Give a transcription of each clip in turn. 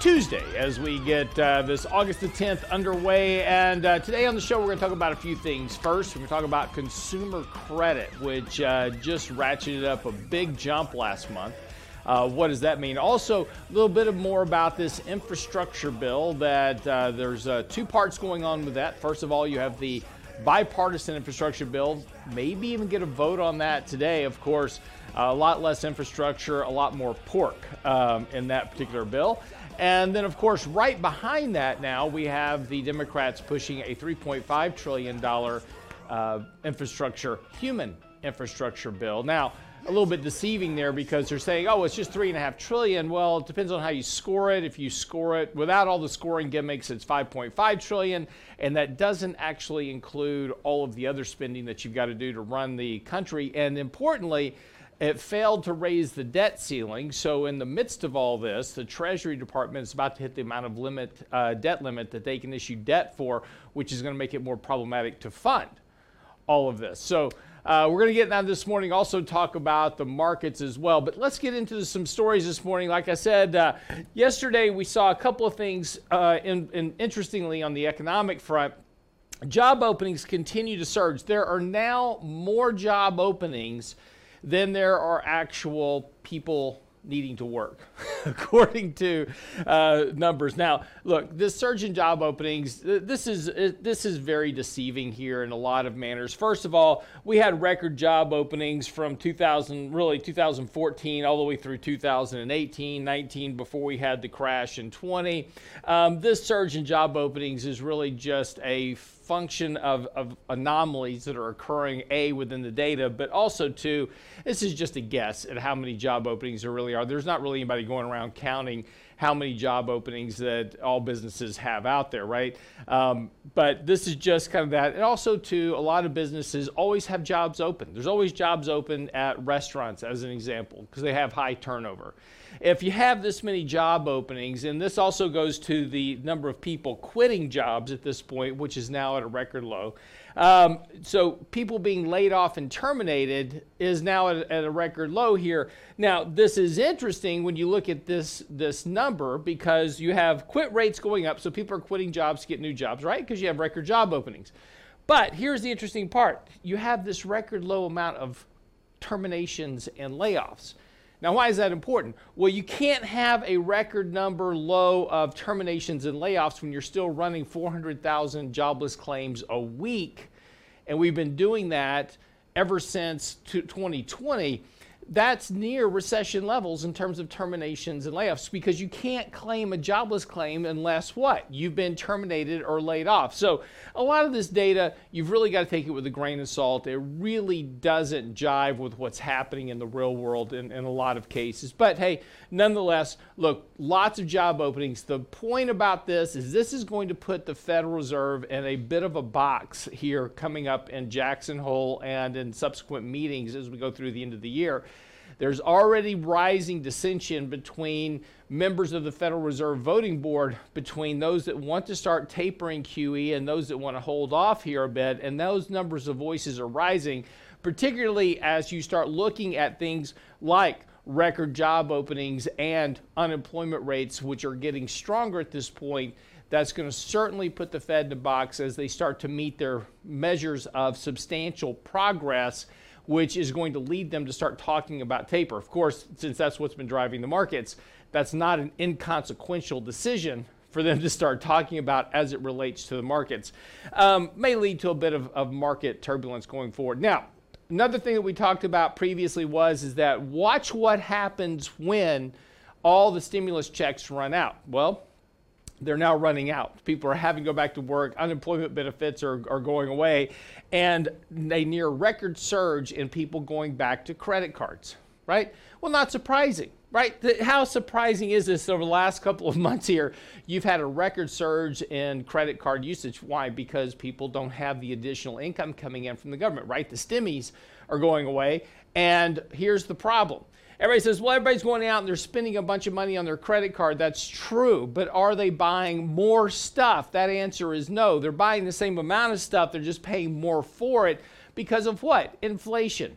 Tuesday as we get uh, this August the 10th underway. And uh, today on the show, we're going to talk about a few things. First, we're going to talk about consumer credit, which uh, just ratcheted up a big jump last month. Uh, what does that mean? Also, a little bit more about this infrastructure bill. That uh, there's uh, two parts going on with that. First of all, you have the bipartisan infrastructure bill. Maybe even get a vote on that today. Of course, a lot less infrastructure, a lot more pork um, in that particular bill. And then, of course, right behind that now, we have the Democrats pushing a $3.5 trillion uh, infrastructure, human infrastructure bill. Now, a little bit deceiving there because they're saying, oh, it's just three and a half trillion. Well, it depends on how you score it. If you score it without all the scoring gimmicks, it's 5.5 trillion, and that doesn't actually include all of the other spending that you've got to do to run the country. And importantly, it failed to raise the debt ceiling. So, in the midst of all this, the Treasury Department is about to hit the amount of limit, uh, debt limit that they can issue debt for, which is going to make it more problematic to fund all of this. So, uh, we're going to get now this morning, also talk about the markets as well. But let's get into some stories this morning. Like I said, uh, yesterday we saw a couple of things, uh, in, in, interestingly, on the economic front. Job openings continue to surge. There are now more job openings then there are actual people needing to work, according to uh, numbers. Now, look, this surge in job openings, this is this is very deceiving here in a lot of manners. First of all, we had record job openings from 2000, really 2014, all the way through 2018, 19, before we had the crash in 20. Um, this surge in job openings is really just a function of, of anomalies that are occurring, A, within the data, but also, two, this is just a guess at how many job openings there really are. There's not really anybody going around counting how many job openings that all businesses have out there, right? Um, but this is just kind of that. And also, too, a lot of businesses always have jobs open. There's always jobs open at restaurants, as an example, because they have high turnover if you have this many job openings, and this also goes to the number of people quitting jobs at this point, which is now at a record low. Um, so people being laid off and terminated is now at, at, a record low here. Now this is interesting when you look at this this number because you have quit rates going up, so people are quitting jobs to get new jobs, right? Because you have record job openings. But here's the interesting part: you have this record low amount of terminations and layoffs. Now, why is that important? Well, you can't have a record number low of terminations and layoffs when you're still running 400,000 jobless claims a week. And we've been doing that ever since 2020 that's near recession levels in terms of terminations and layoffs because you can't claim a jobless claim unless what? You've been terminated or laid off. So, a lot of this data, you've really got to take it with a grain of salt. It really doesn't jive with what's happening in the real world in, in a lot of cases. But hey, nonetheless, look, lots of job openings. The point about this is this is going to put the Federal Reserve in a bit of a box here coming up in Jackson Hole and in subsequent meetings as we go through the end of the year. There's already rising dissension between members of the Federal Reserve Voting Board, between those that want to start tapering QE and those that want to hold off here a bit. And those numbers of voices are rising, particularly as you start looking at things like record job openings and unemployment rates, which are getting stronger at this point. That's going to certainly put the Fed in the box as they start to meet their measures of substantial progress which is going to lead them to start talking about taper. Of course, since that's what's been driving the markets, that's not an inconsequential decision for them to start talking about as it relates to the markets. Um, may lead to a bit of, of market turbulence going forward. Now, another thing that we talked about previously was is that watch what happens when all the stimulus checks run out. Well, they're now running out. People are having to go back to work. Unemployment benefits are, are going away. And a near record surge in people going back to credit cards, right? Well, not surprising, right? How surprising is this over the last couple of months here? You've had a record surge in credit card usage. Why? Because people don't have the additional income coming in from the government, right? The stimmies are going away. And here's the problem. Everybody says, well, everybody's going out and they're spending a bunch of money on their credit card. That's true. But are they buying more stuff? That answer is no. They're buying the same amount of stuff, they're just paying more for it because of what? Inflation.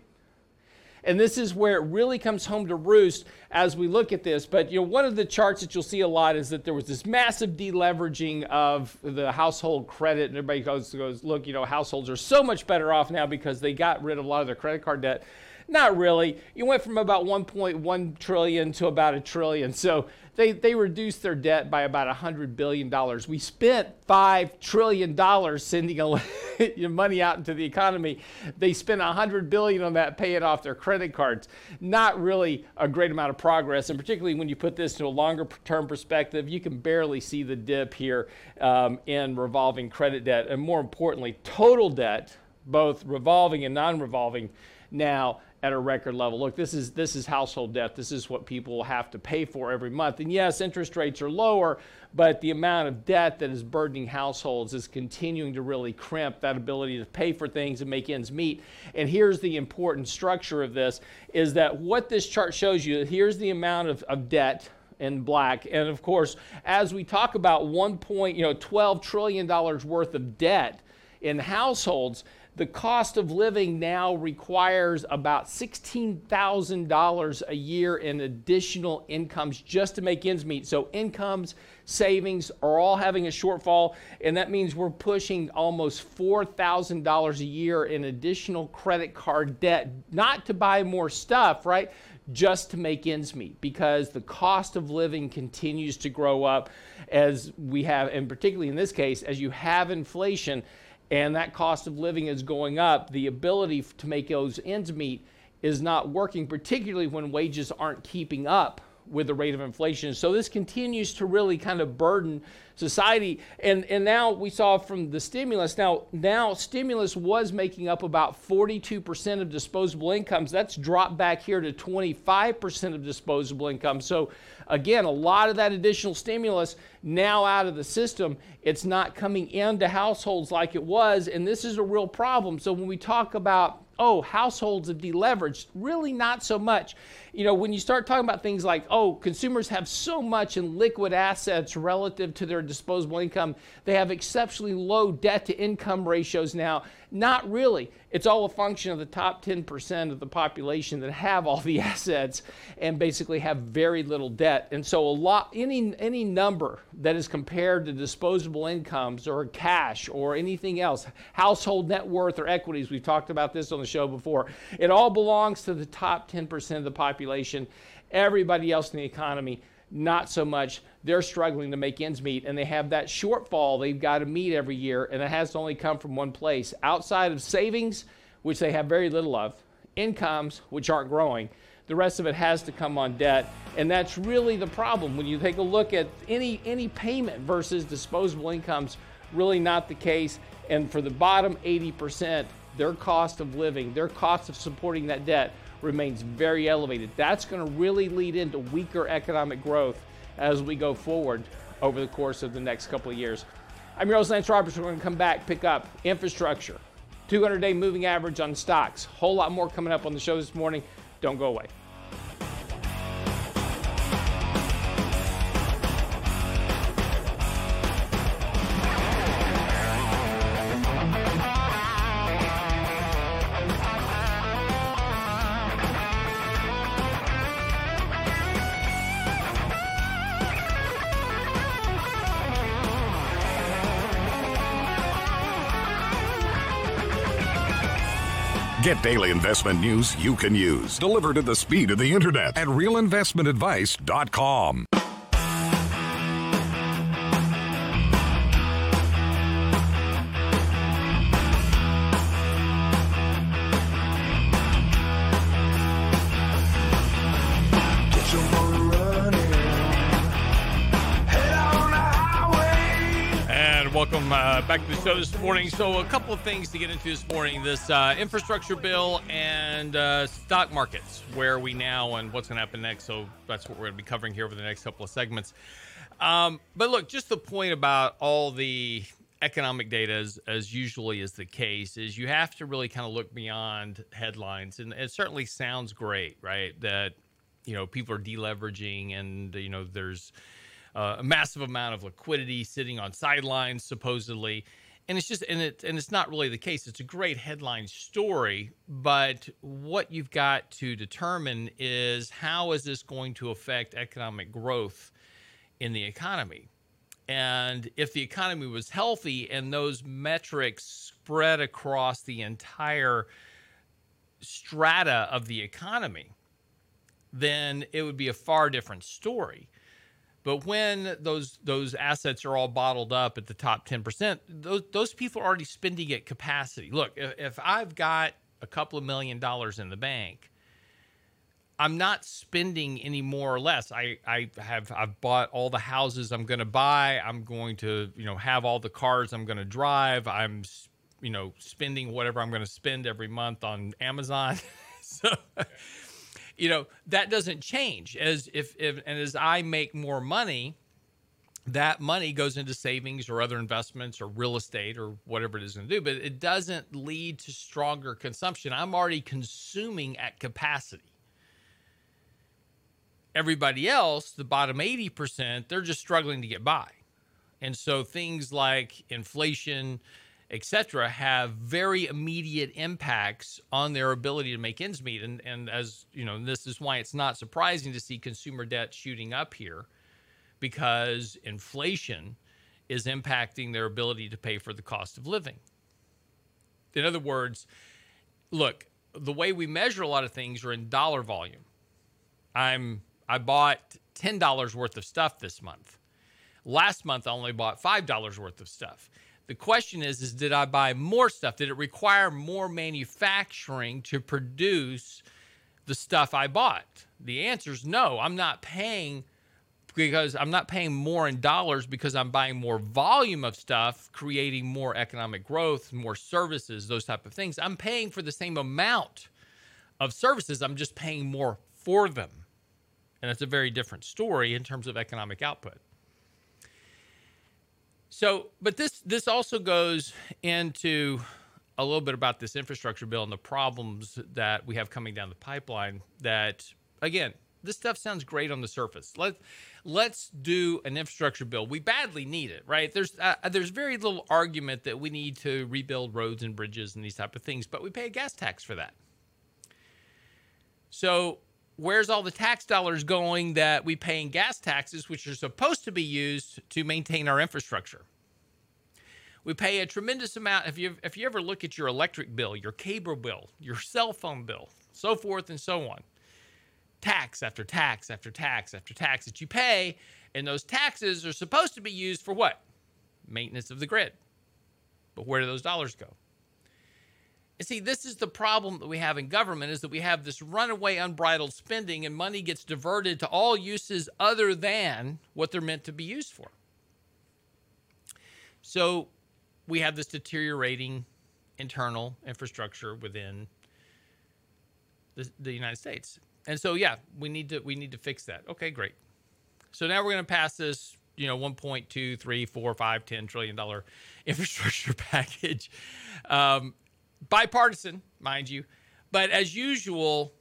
And this is where it really comes home to roost as we look at this. But you know, one of the charts that you'll see a lot is that there was this massive deleveraging of the household credit, and everybody goes, goes, look, you know, households are so much better off now because they got rid of a lot of their credit card debt. Not really. You went from about 1.1 trillion to about a trillion. So they, they reduced their debt by about $100 billion. We spent $5 trillion sending your money out into the economy. They spent 100 billion on that paying off their credit cards. Not really a great amount of progress. And particularly when you put this to a longer term perspective, you can barely see the dip here um, in revolving credit debt. And more importantly, total debt, both revolving and non revolving, now at a record level. Look, this is this is household debt. This is what people have to pay for every month. And yes, interest rates are lower, but the amount of debt that is burdening households is continuing to really crimp that ability to pay for things and make ends meet. And here's the important structure of this is that what this chart shows you, here's the amount of, of debt in black. And of course, as we talk about 1 point, you know, 12 trillion dollars worth of debt in households, the cost of living now requires about $16,000 a year in additional incomes just to make ends meet. So, incomes, savings are all having a shortfall, and that means we're pushing almost $4,000 a year in additional credit card debt, not to buy more stuff, right? Just to make ends meet because the cost of living continues to grow up as we have, and particularly in this case, as you have inflation and that cost of living is going up, the ability to make those ends meet is not working, particularly when wages aren't keeping up with the rate of inflation. So this continues to really kind of burden society. And and now we saw from the stimulus. Now now stimulus was making up about 42% of disposable incomes. That's dropped back here to 25% of disposable income. So again, a lot of that additional stimulus now out of the system. It's not coming into households like it was, and this is a real problem. So when we talk about oh, households have deleveraged. Really, not so much. You know, when you start talking about things like, oh, consumers have so much in liquid assets relative to their disposable income, they have exceptionally low debt to income ratios now. Not really. It's all a function of the top 10% of the population that have all the assets and basically have very little debt. And so a lot any any number that is compared to disposable incomes or cash or anything else, household net worth or equities, we've talked about this on the show before. It all belongs to the top 10% of the population. Everybody else in the economy not so much. They're struggling to make ends meet, and they have that shortfall they've got to meet every year, and it has to only come from one place outside of savings, which they have very little of, incomes, which aren't growing. The rest of it has to come on debt, and that's really the problem. When you take a look at any any payment versus disposable incomes, really not the case. And for the bottom 80%, their cost of living, their cost of supporting that debt remains very elevated. That's going to really lead into weaker economic growth as we go forward over the course of the next couple of years. I'm your host, Lance Roberts. We're going to come back, pick up infrastructure, 200 day moving average on stocks. Whole lot more coming up on the show this morning. Don't go away. Get daily investment news you can use, delivered at the speed of the internet at realinvestmentadvice.com. back to the show this morning. So, a couple of things to get into this morning this uh, infrastructure bill and uh, stock markets, where are we now and what's going to happen next. So, that's what we're going to be covering here over the next couple of segments. Um, but look, just the point about all the economic data, as, as usually is the case, is you have to really kind of look beyond headlines. And it certainly sounds great, right? That, you know, people are deleveraging and, you know, there's uh, a massive amount of liquidity sitting on sidelines, supposedly. And it's just, and it, and it's not really the case. It's a great headline story, but what you've got to determine is how is this going to affect economic growth in the economy? And if the economy was healthy and those metrics spread across the entire strata of the economy, then it would be a far different story. But when those those assets are all bottled up at the top 10%, those those people are already spending at capacity. Look, if, if I've got a couple of million dollars in the bank, I'm not spending any more or less. I, I have I've bought all the houses I'm going to buy. I'm going to you know have all the cars I'm going to drive. I'm you know spending whatever I'm going to spend every month on Amazon. so you know that doesn't change as if, if and as I make more money, that money goes into savings or other investments or real estate or whatever it is going to do. But it doesn't lead to stronger consumption. I'm already consuming at capacity everybody else, the bottom 80%, they're just struggling to get by. And so things like inflation, et cetera, have very immediate impacts on their ability to make ends meet. And, and as you know, this is why it's not surprising to see consumer debt shooting up here because inflation is impacting their ability to pay for the cost of living. In other words, look, the way we measure a lot of things are in dollar volume. I'm I bought $10 worth of stuff this month. Last month, I only bought $5 worth of stuff. The question is, is did I buy more stuff? Did it require more manufacturing to produce the stuff I bought? The answer is no. I'm not paying because I'm not paying more in dollars because I'm buying more volume of stuff, creating more economic growth, more services, those type of things. I'm paying for the same amount of services. I'm just paying more for them. And that's a very different story in terms of economic output. So, but this this also goes into a little bit about this infrastructure bill and the problems that we have coming down the pipeline that again, this stuff sounds great on the surface. Let let's do an infrastructure bill. We badly need it, right? There's uh, there's very little argument that we need to rebuild roads and bridges and these type of things, but we pay a gas tax for that. So where's all the tax dollars going that we pay in gas taxes, which are supposed to be used to maintain our infrastructure? We pay a tremendous amount. If you if you ever look at your electric bill, your cable bill, your cell phone bill, so forth and so on, tax after tax after tax after tax that you pay, and those taxes are supposed to be used for what? Maintenance of the grid. But where do those dollars go? See, this is the problem that we have in government is that we have this runaway unbridled spending and money gets diverted to all uses other than what they're meant to be used for. So we have this deteriorating internal infrastructure within the, the United States. And so yeah, we need to we need to fix that. Okay, great. So now we're going to pass this, you know, 1.2, 3, 4, 5, 10 trillion dollar infrastructure package. Um, bipartisan, mind you. But as usual,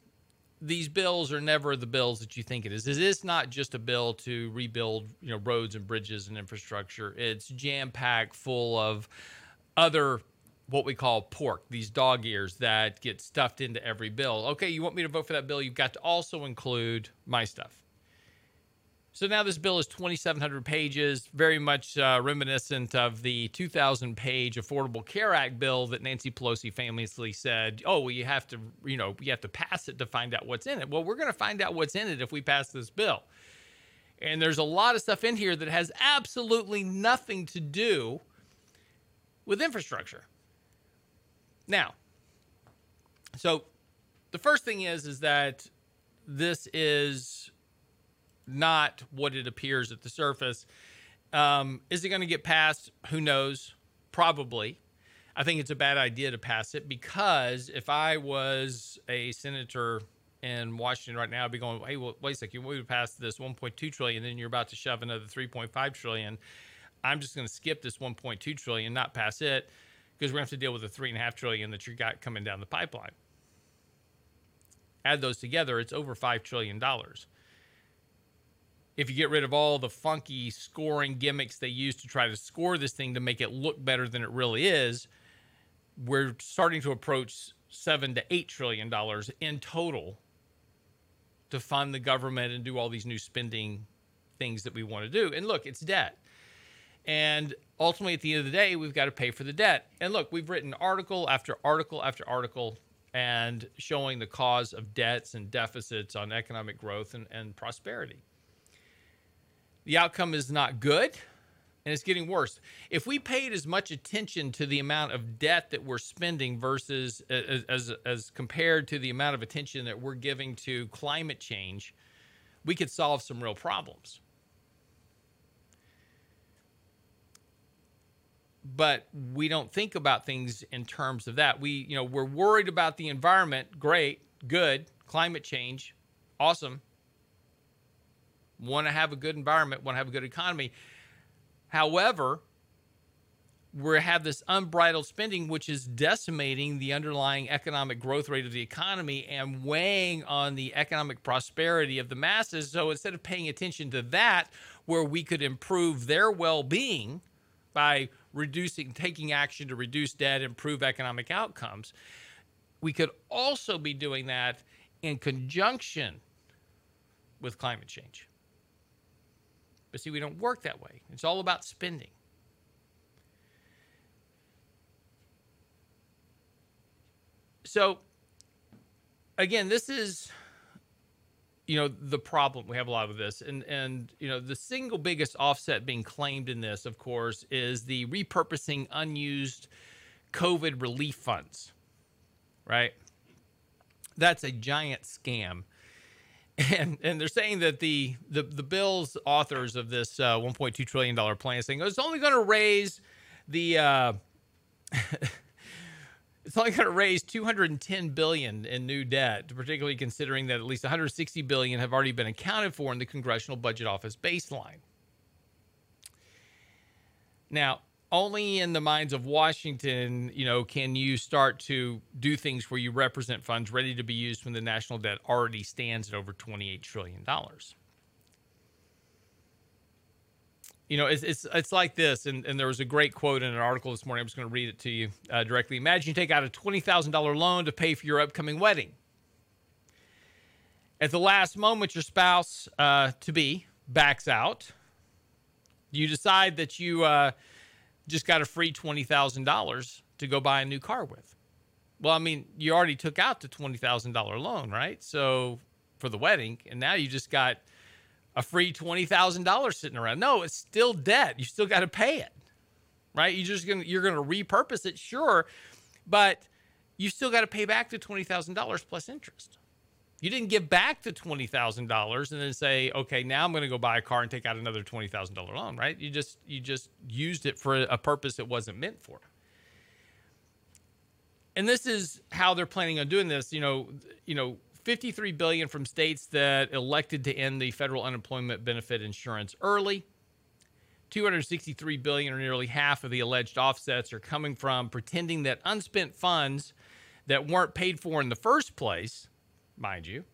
these bills are never the bills that you think it is. It is not just a bill to rebuild, you know, roads and bridges and infrastructure. It's jam packed full of other what we call pork, these dog ears that get stuffed into every bill. Okay, you want me to vote for that bill? You've got to also include my stuff. So now this bill is 2,700 pages, very much uh, reminiscent of the 2,000 page Affordable Care Act bill that Nancy Pelosi famously said, "Oh, well, you have to, you know, you have to pass it to find out what's in it." Well, we're going to find out what's in it if we pass this bill. And there's a lot of stuff in here that has absolutely nothing to do with infrastructure. Now, so the first thing is is that this is not what it appears at the surface. Um, is it going to get passed? Who knows? Probably. I think it's a bad idea to pass it because if I was a senator in Washington right now, I'd be going, "Hey, well, wait a second, we would pass this 1.2 trillion, and then you're about to shove another 3.5 trillion. I'm just going to skip this 1.2 trillion, not pass it, because we're going to have to deal with the three and a half trillion that you got coming down the pipeline. Add those together, it's over five trillion dollars if you get rid of all the funky scoring gimmicks they use to try to score this thing to make it look better than it really is, we're starting to approach seven to eight trillion dollars in total to fund the government and do all these new spending things that we want to do. And look, it's debt. And ultimately, at the end of the day, we've got to pay for the debt. And look, we've written article after article after article and showing the cause of debts and deficits on economic growth and, and prosperity the outcome is not good and it's getting worse. If we paid as much attention to the amount of debt that we're spending versus as, as, as compared to the amount of attention that we're giving to climate change, we could solve some real problems. But we don't think about things in terms of that. We, you know, we're worried about the environment. Great, good. Climate change, awesome want to have a good environment, want to have a good economy. However, we have this unbridled spending, which is decimating the underlying economic growth rate of the economy and weighing on the economic prosperity of the masses. So instead of paying attention to that, where we could improve their well being by reducing, taking action to reduce debt, improve economic outcomes, we could also be doing that in conjunction with climate change. But see, we don't work that way. It's all about spending. So, again, this is you know the problem we have a lot of this and and you know the single biggest offset being claimed in this of course is the repurposing unused covid relief funds right that's a giant scam and and they're saying that the the the bill's authors of this uh, 1.2 trillion dollar plan is saying it's only going to raise the uh, it's only going to raise 210 billion in new debt, particularly considering that at least 160 billion have already been accounted for in the Congressional Budget Office baseline. Now, only in the minds of Washington, you know, can you start to do things where you represent funds ready to be used when the national debt already stands at over $28 trillion. You know, it's, it's, it's like this, and, and there was a great quote in an article this morning. I'm just going to read it to you uh, directly. Imagine you take out a $20,000 loan to pay for your upcoming wedding. At the last moment, your spouse uh, to be backs out. You decide that you uh, just got a free $20,000 to go buy a new car with. Well, I mean, you already took out the $20,000 loan, right? So for the wedding, and now you just got a free $20,000 sitting around. No, it's still debt. You still got to pay it. Right? You just going to you're going to repurpose it, sure, but you still got to pay back the $20,000 plus interest. You didn't give back the twenty thousand dollars and then say, okay, now I'm going to go buy a car and take out another twenty thousand dollar loan, right? You just you just used it for a purpose it wasn't meant for. And this is how they're planning on doing this. You know, you know, 53 billion from states that elected to end the federal unemployment benefit insurance early. 263 billion or nearly half of the alleged offsets are coming from pretending that unspent funds that weren't paid for in the first place mind you,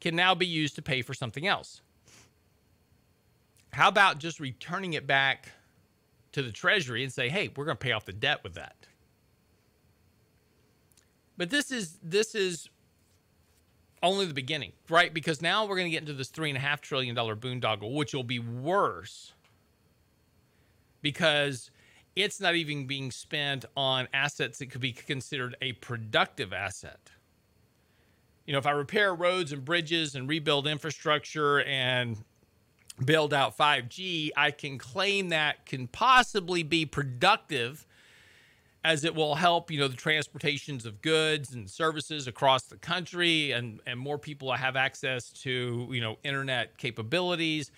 can now be used to pay for something else. How about just returning it back to the Treasury and say, hey, we're going to pay off the debt with that? But this is this is only the beginning, right? Because now we're going to get into this three and a half trillion dollar boondoggle, which will be worse because it's not even being spent on assets that could be considered a productive asset you know, if I repair roads and bridges and rebuild infrastructure and build out 5G, I can claim that can possibly be productive as it will help, you know, the transportations of goods and services across the country and, and more people have access to, you know, internet capabilities,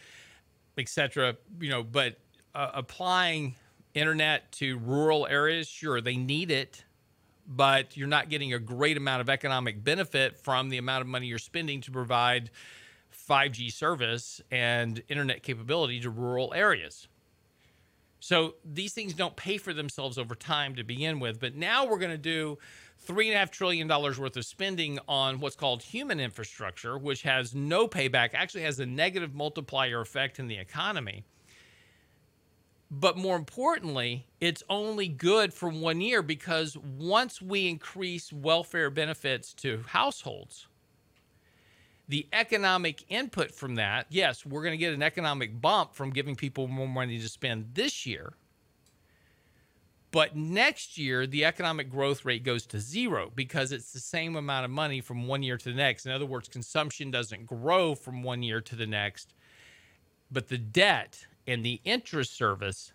et cetera, you know, but uh, applying internet to rural areas, sure, they need it, but you're not getting a great amount of economic benefit from the amount of money you're spending to provide 5G service and internet capability to rural areas. So these things don't pay for themselves over time to begin with. But now we're going to do three and a half trillion dollars worth of spending on what's called human infrastructure, which has no payback, actually has a negative multiplier effect in the economy. But more importantly, it's only good for one year because once we increase welfare benefits to households, the economic input from that, yes, we're going to get an economic bump from giving people more money to spend this year. But next year, the economic growth rate goes to zero because it's the same amount of money from one year to the next. In other words, consumption doesn't grow from one year to the next, but the debt and the interest service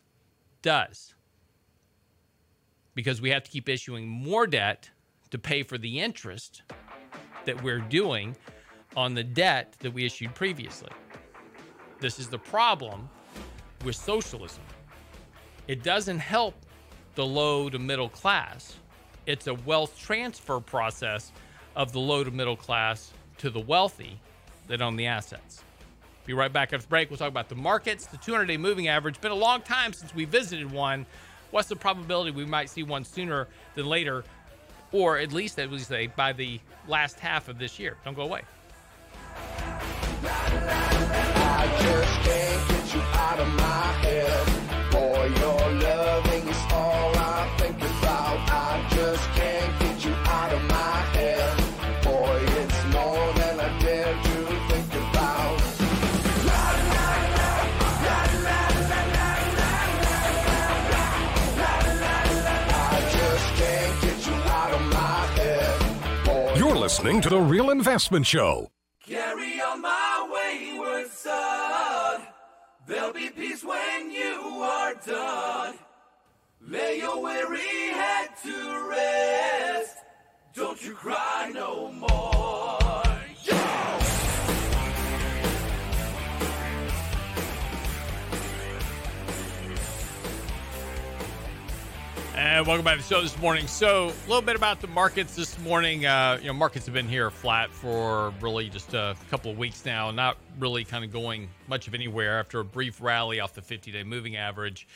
does. Because we have to keep issuing more debt to pay for the interest that we're doing on the debt that we issued previously. This is the problem with socialism. It doesn't help the low to middle class. It's a wealth transfer process of the low to middle class to the wealthy that own the assets. Be right back after the break. We'll talk about the markets, the 200 day moving average. Been a long time since we visited one. What's the probability we might see one sooner than later, or at least, as we say, by the last half of this year? Don't go away. Listening to The Real Investment Show. Carry on my wayward son. There'll be peace when you are done. Lay your weary head to rest. Don't you cry no more. And welcome back to the show this morning. So, a little bit about the markets this morning. Uh, you know, markets have been here flat for really just a couple of weeks now, not really kind of going much of anywhere after a brief rally off the 50 day moving average.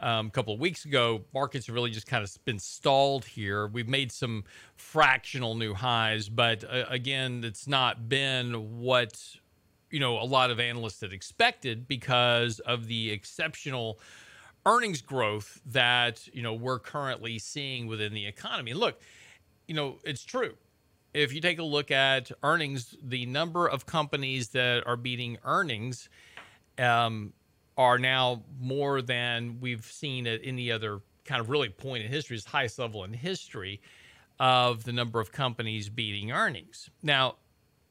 Um, a couple of weeks ago, markets have really just kind of been stalled here. We've made some fractional new highs, but uh, again, it's not been what you know a lot of analysts had expected because of the exceptional earnings growth that you know we're currently seeing within the economy. Look, you know, it's true. If you take a look at earnings, the number of companies that are beating earnings um, are now more than we've seen at any other kind of really point in history. It's the highest level in history of the number of companies beating earnings. Now,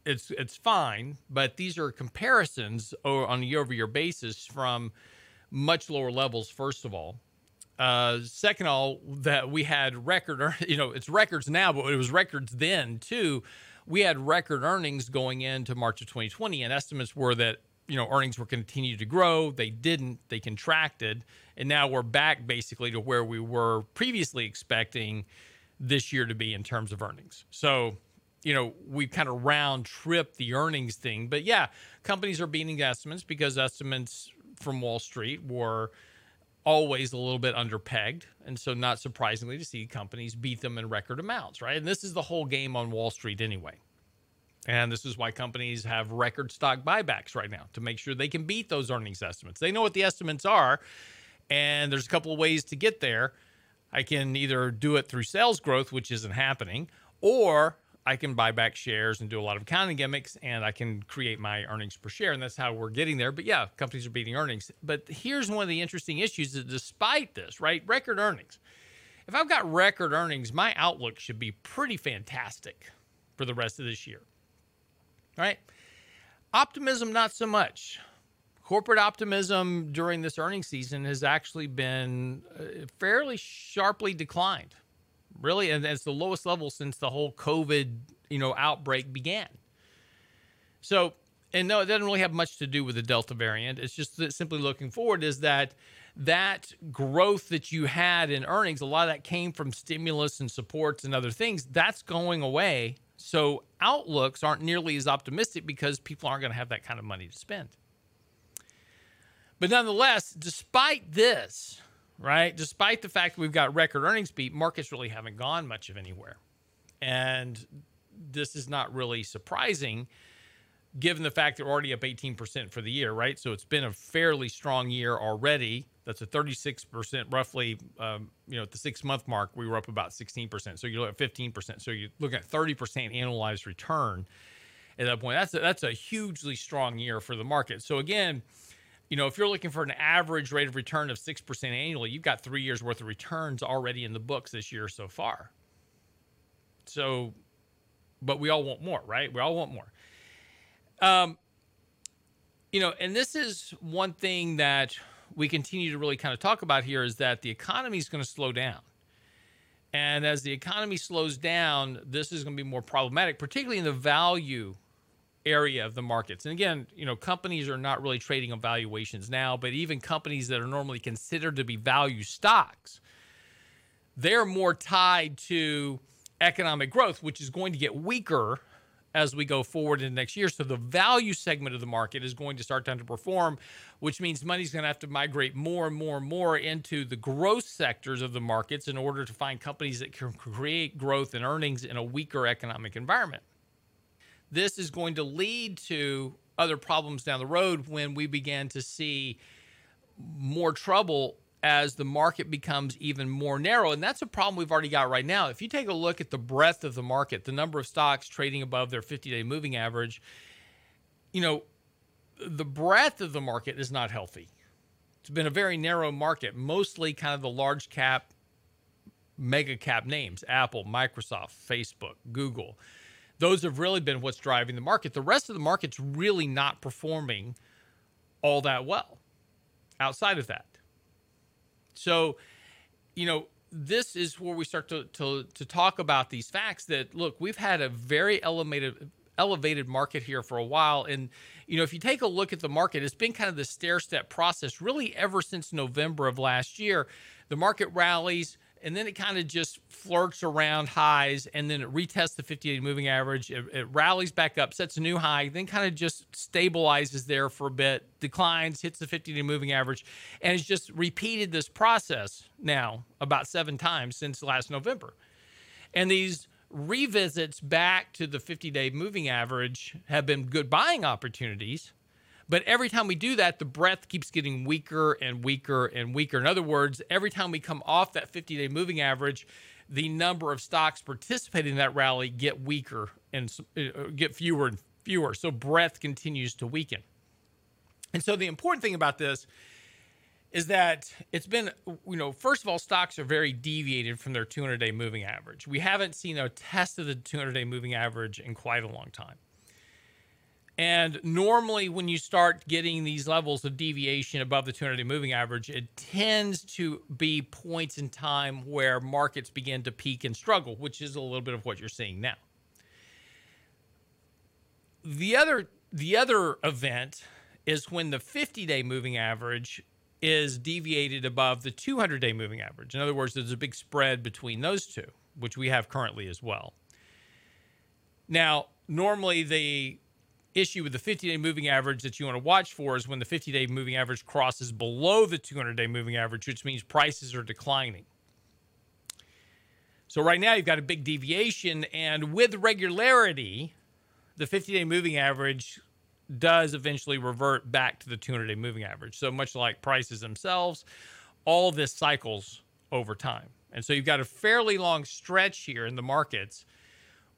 it's it's fine, but these are comparisons on a year-over-year basis from much lower levels. First of all, uh, second of all, that we had record, you know, it's records now, but it was records then too. We had record earnings going into March of 2020, and estimates were that you know earnings were continue to grow. They didn't; they contracted, and now we're back basically to where we were previously expecting this year to be in terms of earnings. So you know, we kind of round trip the earnings thing. But yeah, companies are beating estimates because estimates from Wall Street were always a little bit underpegged. And so, not surprisingly, to see companies beat them in record amounts, right? And this is the whole game on Wall Street anyway. And this is why companies have record stock buybacks right now to make sure they can beat those earnings estimates. They know what the estimates are, and there's a couple of ways to get there. I can either do it through sales growth, which isn't happening, or I can buy back shares and do a lot of accounting gimmicks and I can create my earnings per share. And that's how we're getting there. But yeah, companies are beating earnings. But here's one of the interesting issues that despite this, right? Record earnings. If I've got record earnings, my outlook should be pretty fantastic for the rest of this year. Right. Optimism, not so much. Corporate optimism during this earnings season has actually been uh, fairly sharply declined really and it's the lowest level since the whole covid you know outbreak began so and no it doesn't really have much to do with the delta variant it's just that simply looking forward is that that growth that you had in earnings, a lot of that came from stimulus and supports and other things. That's going away. So outlooks aren't nearly as optimistic because people aren't going to have that kind of money to spend. But nonetheless, despite this, right, despite the fact that we've got record earnings beat, markets really haven't gone much of anywhere. And this is not really surprising given the fact that we're already up 18% for the year, right? So it's been a fairly strong year already. That's a 36% roughly, um, you know, at the six month mark, we were up about 16%. So you're at 15%. So you're looking at 30% annualized return at that point. That's a, that's a hugely strong year for the market. So again, you know, if you're looking for an average rate of return of 6% annually, you've got three years worth of returns already in the books this year so far. So, but we all want more, right? We all want more. Um, you know, and this is one thing that we continue to really kind of talk about here is that the economy is going to slow down. And as the economy slows down, this is going to be more problematic, particularly in the value area of the markets. And again, you know, companies are not really trading on valuations now, but even companies that are normally considered to be value stocks, they're more tied to economic growth, which is going to get weaker as we go forward in the next year. So the value segment of the market is going to start to underperform, which means money's going to have to migrate more and more and more into the growth sectors of the markets in order to find companies that can create growth and earnings in a weaker economic environment. This is going to lead to other problems down the road when we begin to see more trouble as the market becomes even more narrow. And that's a problem we've already got right now. If you take a look at the breadth of the market, the number of stocks trading above their 50 day moving average, you know, the breadth of the market is not healthy. It's been a very narrow market, mostly kind of the large cap, mega cap names Apple, Microsoft, Facebook, Google. Those have really been what's driving the market. The rest of the market's really not performing all that well outside of that. So, you know, this is where we start to, to, to talk about these facts that look, we've had a very elevated elevated market here for a while. And, you know, if you take a look at the market, it's been kind of the stair step process really ever since November of last year. The market rallies, and then it kind of just flirts around highs and then it retests the 50 day moving average. It, it, rallies back up, sets a new high, then kind of just stabilizes there for a bit, declines, hits the 50 day moving average, and has just repeated this process now about seven times since last November. And these revisits back to the 50 day moving average have been good buying opportunities but every time we do that, the breadth keeps getting weaker and weaker and weaker. In other words, every time we come off that 50 day moving average, the number of stocks participating in that rally get weaker and uh, get fewer and fewer. So breadth continues to weaken. And so the important thing about this is that it's been, you know, first of all, stocks are very deviated from their 200 day moving average. We haven't seen a test of the 200 day moving average in quite a long time. And normally, when you start getting these levels of deviation above the 200 day moving average, it tends to be points in time where markets begin to peak and struggle, which is a little bit of what you're seeing now. The other, the other event is when the 50 day moving average is deviated above the 200 day moving average. In other words, there's a big spread between those two, which we have currently as well. Now, normally the issue with the 50 day moving average that you want to watch for is when the 50 day moving average crosses below the 200 day moving average, which means prices are declining. So, right now, you've got a big deviation, and with regularity, the 50 day moving average does eventually revert back to the 200 day moving average. So, much like prices themselves, all this cycles over time. And so, you've got a fairly long stretch here in the markets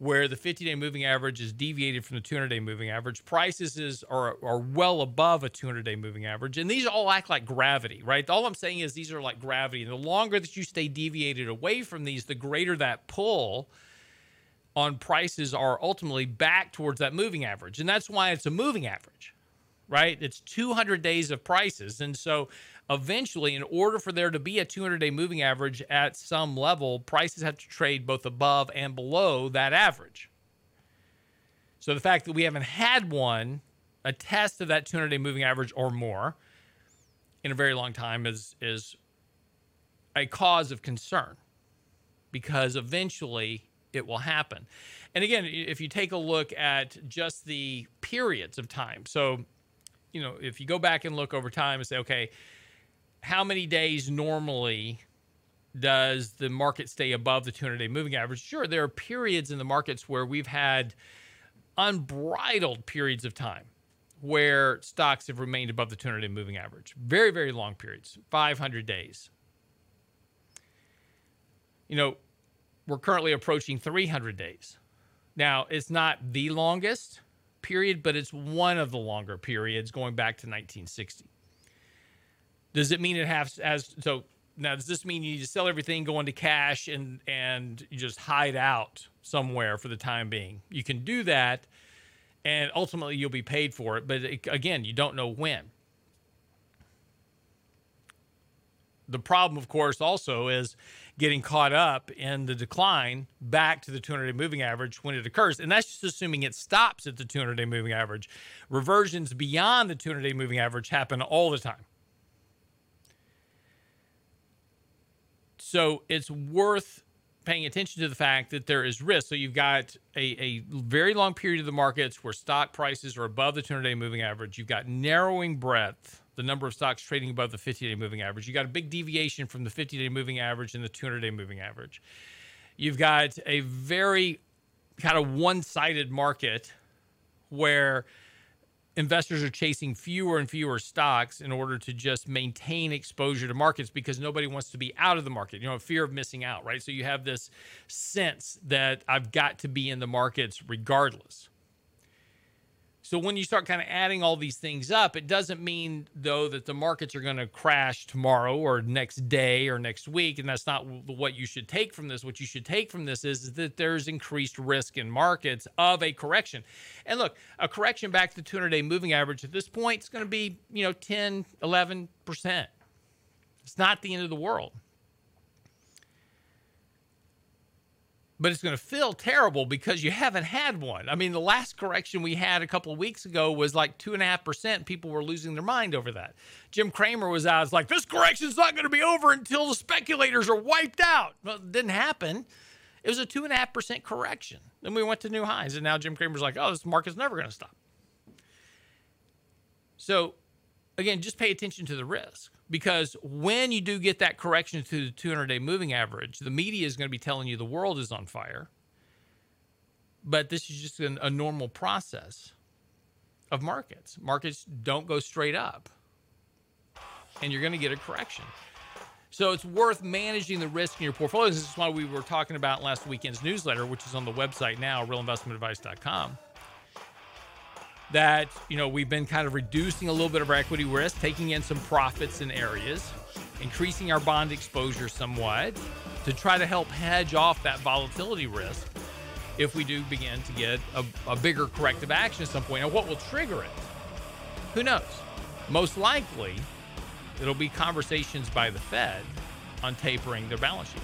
where the 50 day moving average is deviated from the 200 day moving average. Prices is, are, are well above a 200 day moving average. And these all act like gravity, right? All I'm saying is these are like gravity. And the longer that you stay deviated away from these, the greater that pull on prices are ultimately back towards that moving average. And that's why it's a moving average, right? It's 200 days of prices. And so eventually, in order for there to be a 200 day moving average at some level, prices have to trade both above and below that average. So the fact that we haven't had one, a test of that 200 day moving average or more, in a very long time is is a cause of concern because eventually it will happen. And again, if you take a look at just the periods of time, so you know, if you go back and look over time and say, okay, how many days normally does the market stay above the 200 day moving average? Sure, there are periods in the markets where we've had unbridled periods of time where stocks have remained above the 200 day moving average. Very, very long periods, 500 days. You know, we're currently approaching 300 days. Now, it's not the longest period, but it's one of the longer periods going back to 1960. Does it mean it has as so now does this mean you need to sell everything, go into cash and and just hide out somewhere for the time being? You can do that and ultimately you'll be paid for it, but it, again, you don't know when. The problem of course also is getting caught up in the decline back to the 200 day moving average when it occurs. And that's just assuming it stops at the 200 day moving average. Reversions beyond the 200 day moving average happen all the time. So it's worth paying attention to the fact that there is risk. So you've got a, a very long period of the markets where stock prices are above the 200 day moving average. You've got narrowing breadth, the number of stocks trading above the 50 day moving average. You've got a big deviation from the 50 day moving average and the 200 day moving average. You've got a very kind of one sided market where investors are chasing fewer and fewer stocks in order to just maintain exposure to markets because nobody wants to be out of the market. You know, fear of missing out, right? So you have this sense that I've got to be in the markets regardless. So when you start kind of adding all these things up, it doesn't mean though that the markets are going to crash tomorrow or next day or next week, and that's not what you should take from this. What you should take from this is, is that there's increased risk in markets of a correction. And look, a correction back to the 200-day moving average at this point is going to be, you know, 10, 11%. It's not the end of the world. But it's going to feel terrible because you haven't had one. I mean, the last correction we had a couple of weeks ago was like two and a half percent. People were losing their mind over that. Jim Cramer was out. It's like this correction's not going to be over until the speculators are wiped out. Well, it didn't happen. It was a two and a half percent correction. Then we went to new highs, and now Jim Cramer's like, "Oh, this market's never going to stop." So, again, just pay attention to the risk because when you do get that correction to the 200 day moving average, the media is going to be telling you the world is on fire. But this is just an, a normal process of markets. Markets don't go straight up, and you're going to get a correction. So it's worth managing the risk in your portfolio. This is why we were talking about last weekend's newsletter, which is on the website now, realinvestmentadvice.com that you know we've been kind of reducing a little bit of our equity risk, taking in some profits in areas, increasing our bond exposure somewhat to try to help hedge off that volatility risk if we do begin to get a, a bigger corrective action at some point. Now, what will trigger it? Who knows? Most likely, it'll be conversations by the Fed on tapering their balance sheet.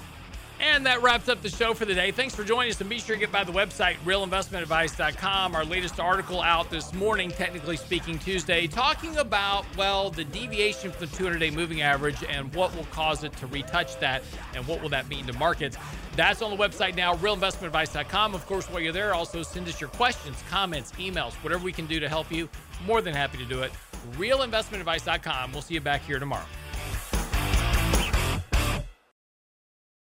And that wraps up the show for the day. Thanks for joining us. And be sure to get by the website, realinvestmentadvice.com. Our latest article out this morning, technically speaking, Tuesday, talking about, well, the deviation from the 200 day moving average and what will cause it to retouch that and what will that mean to markets. That's on the website now, realinvestmentadvice.com. Of course, while you're there, also send us your questions, comments, emails, whatever we can do to help you. More than happy to do it. Realinvestmentadvice.com. We'll see you back here tomorrow.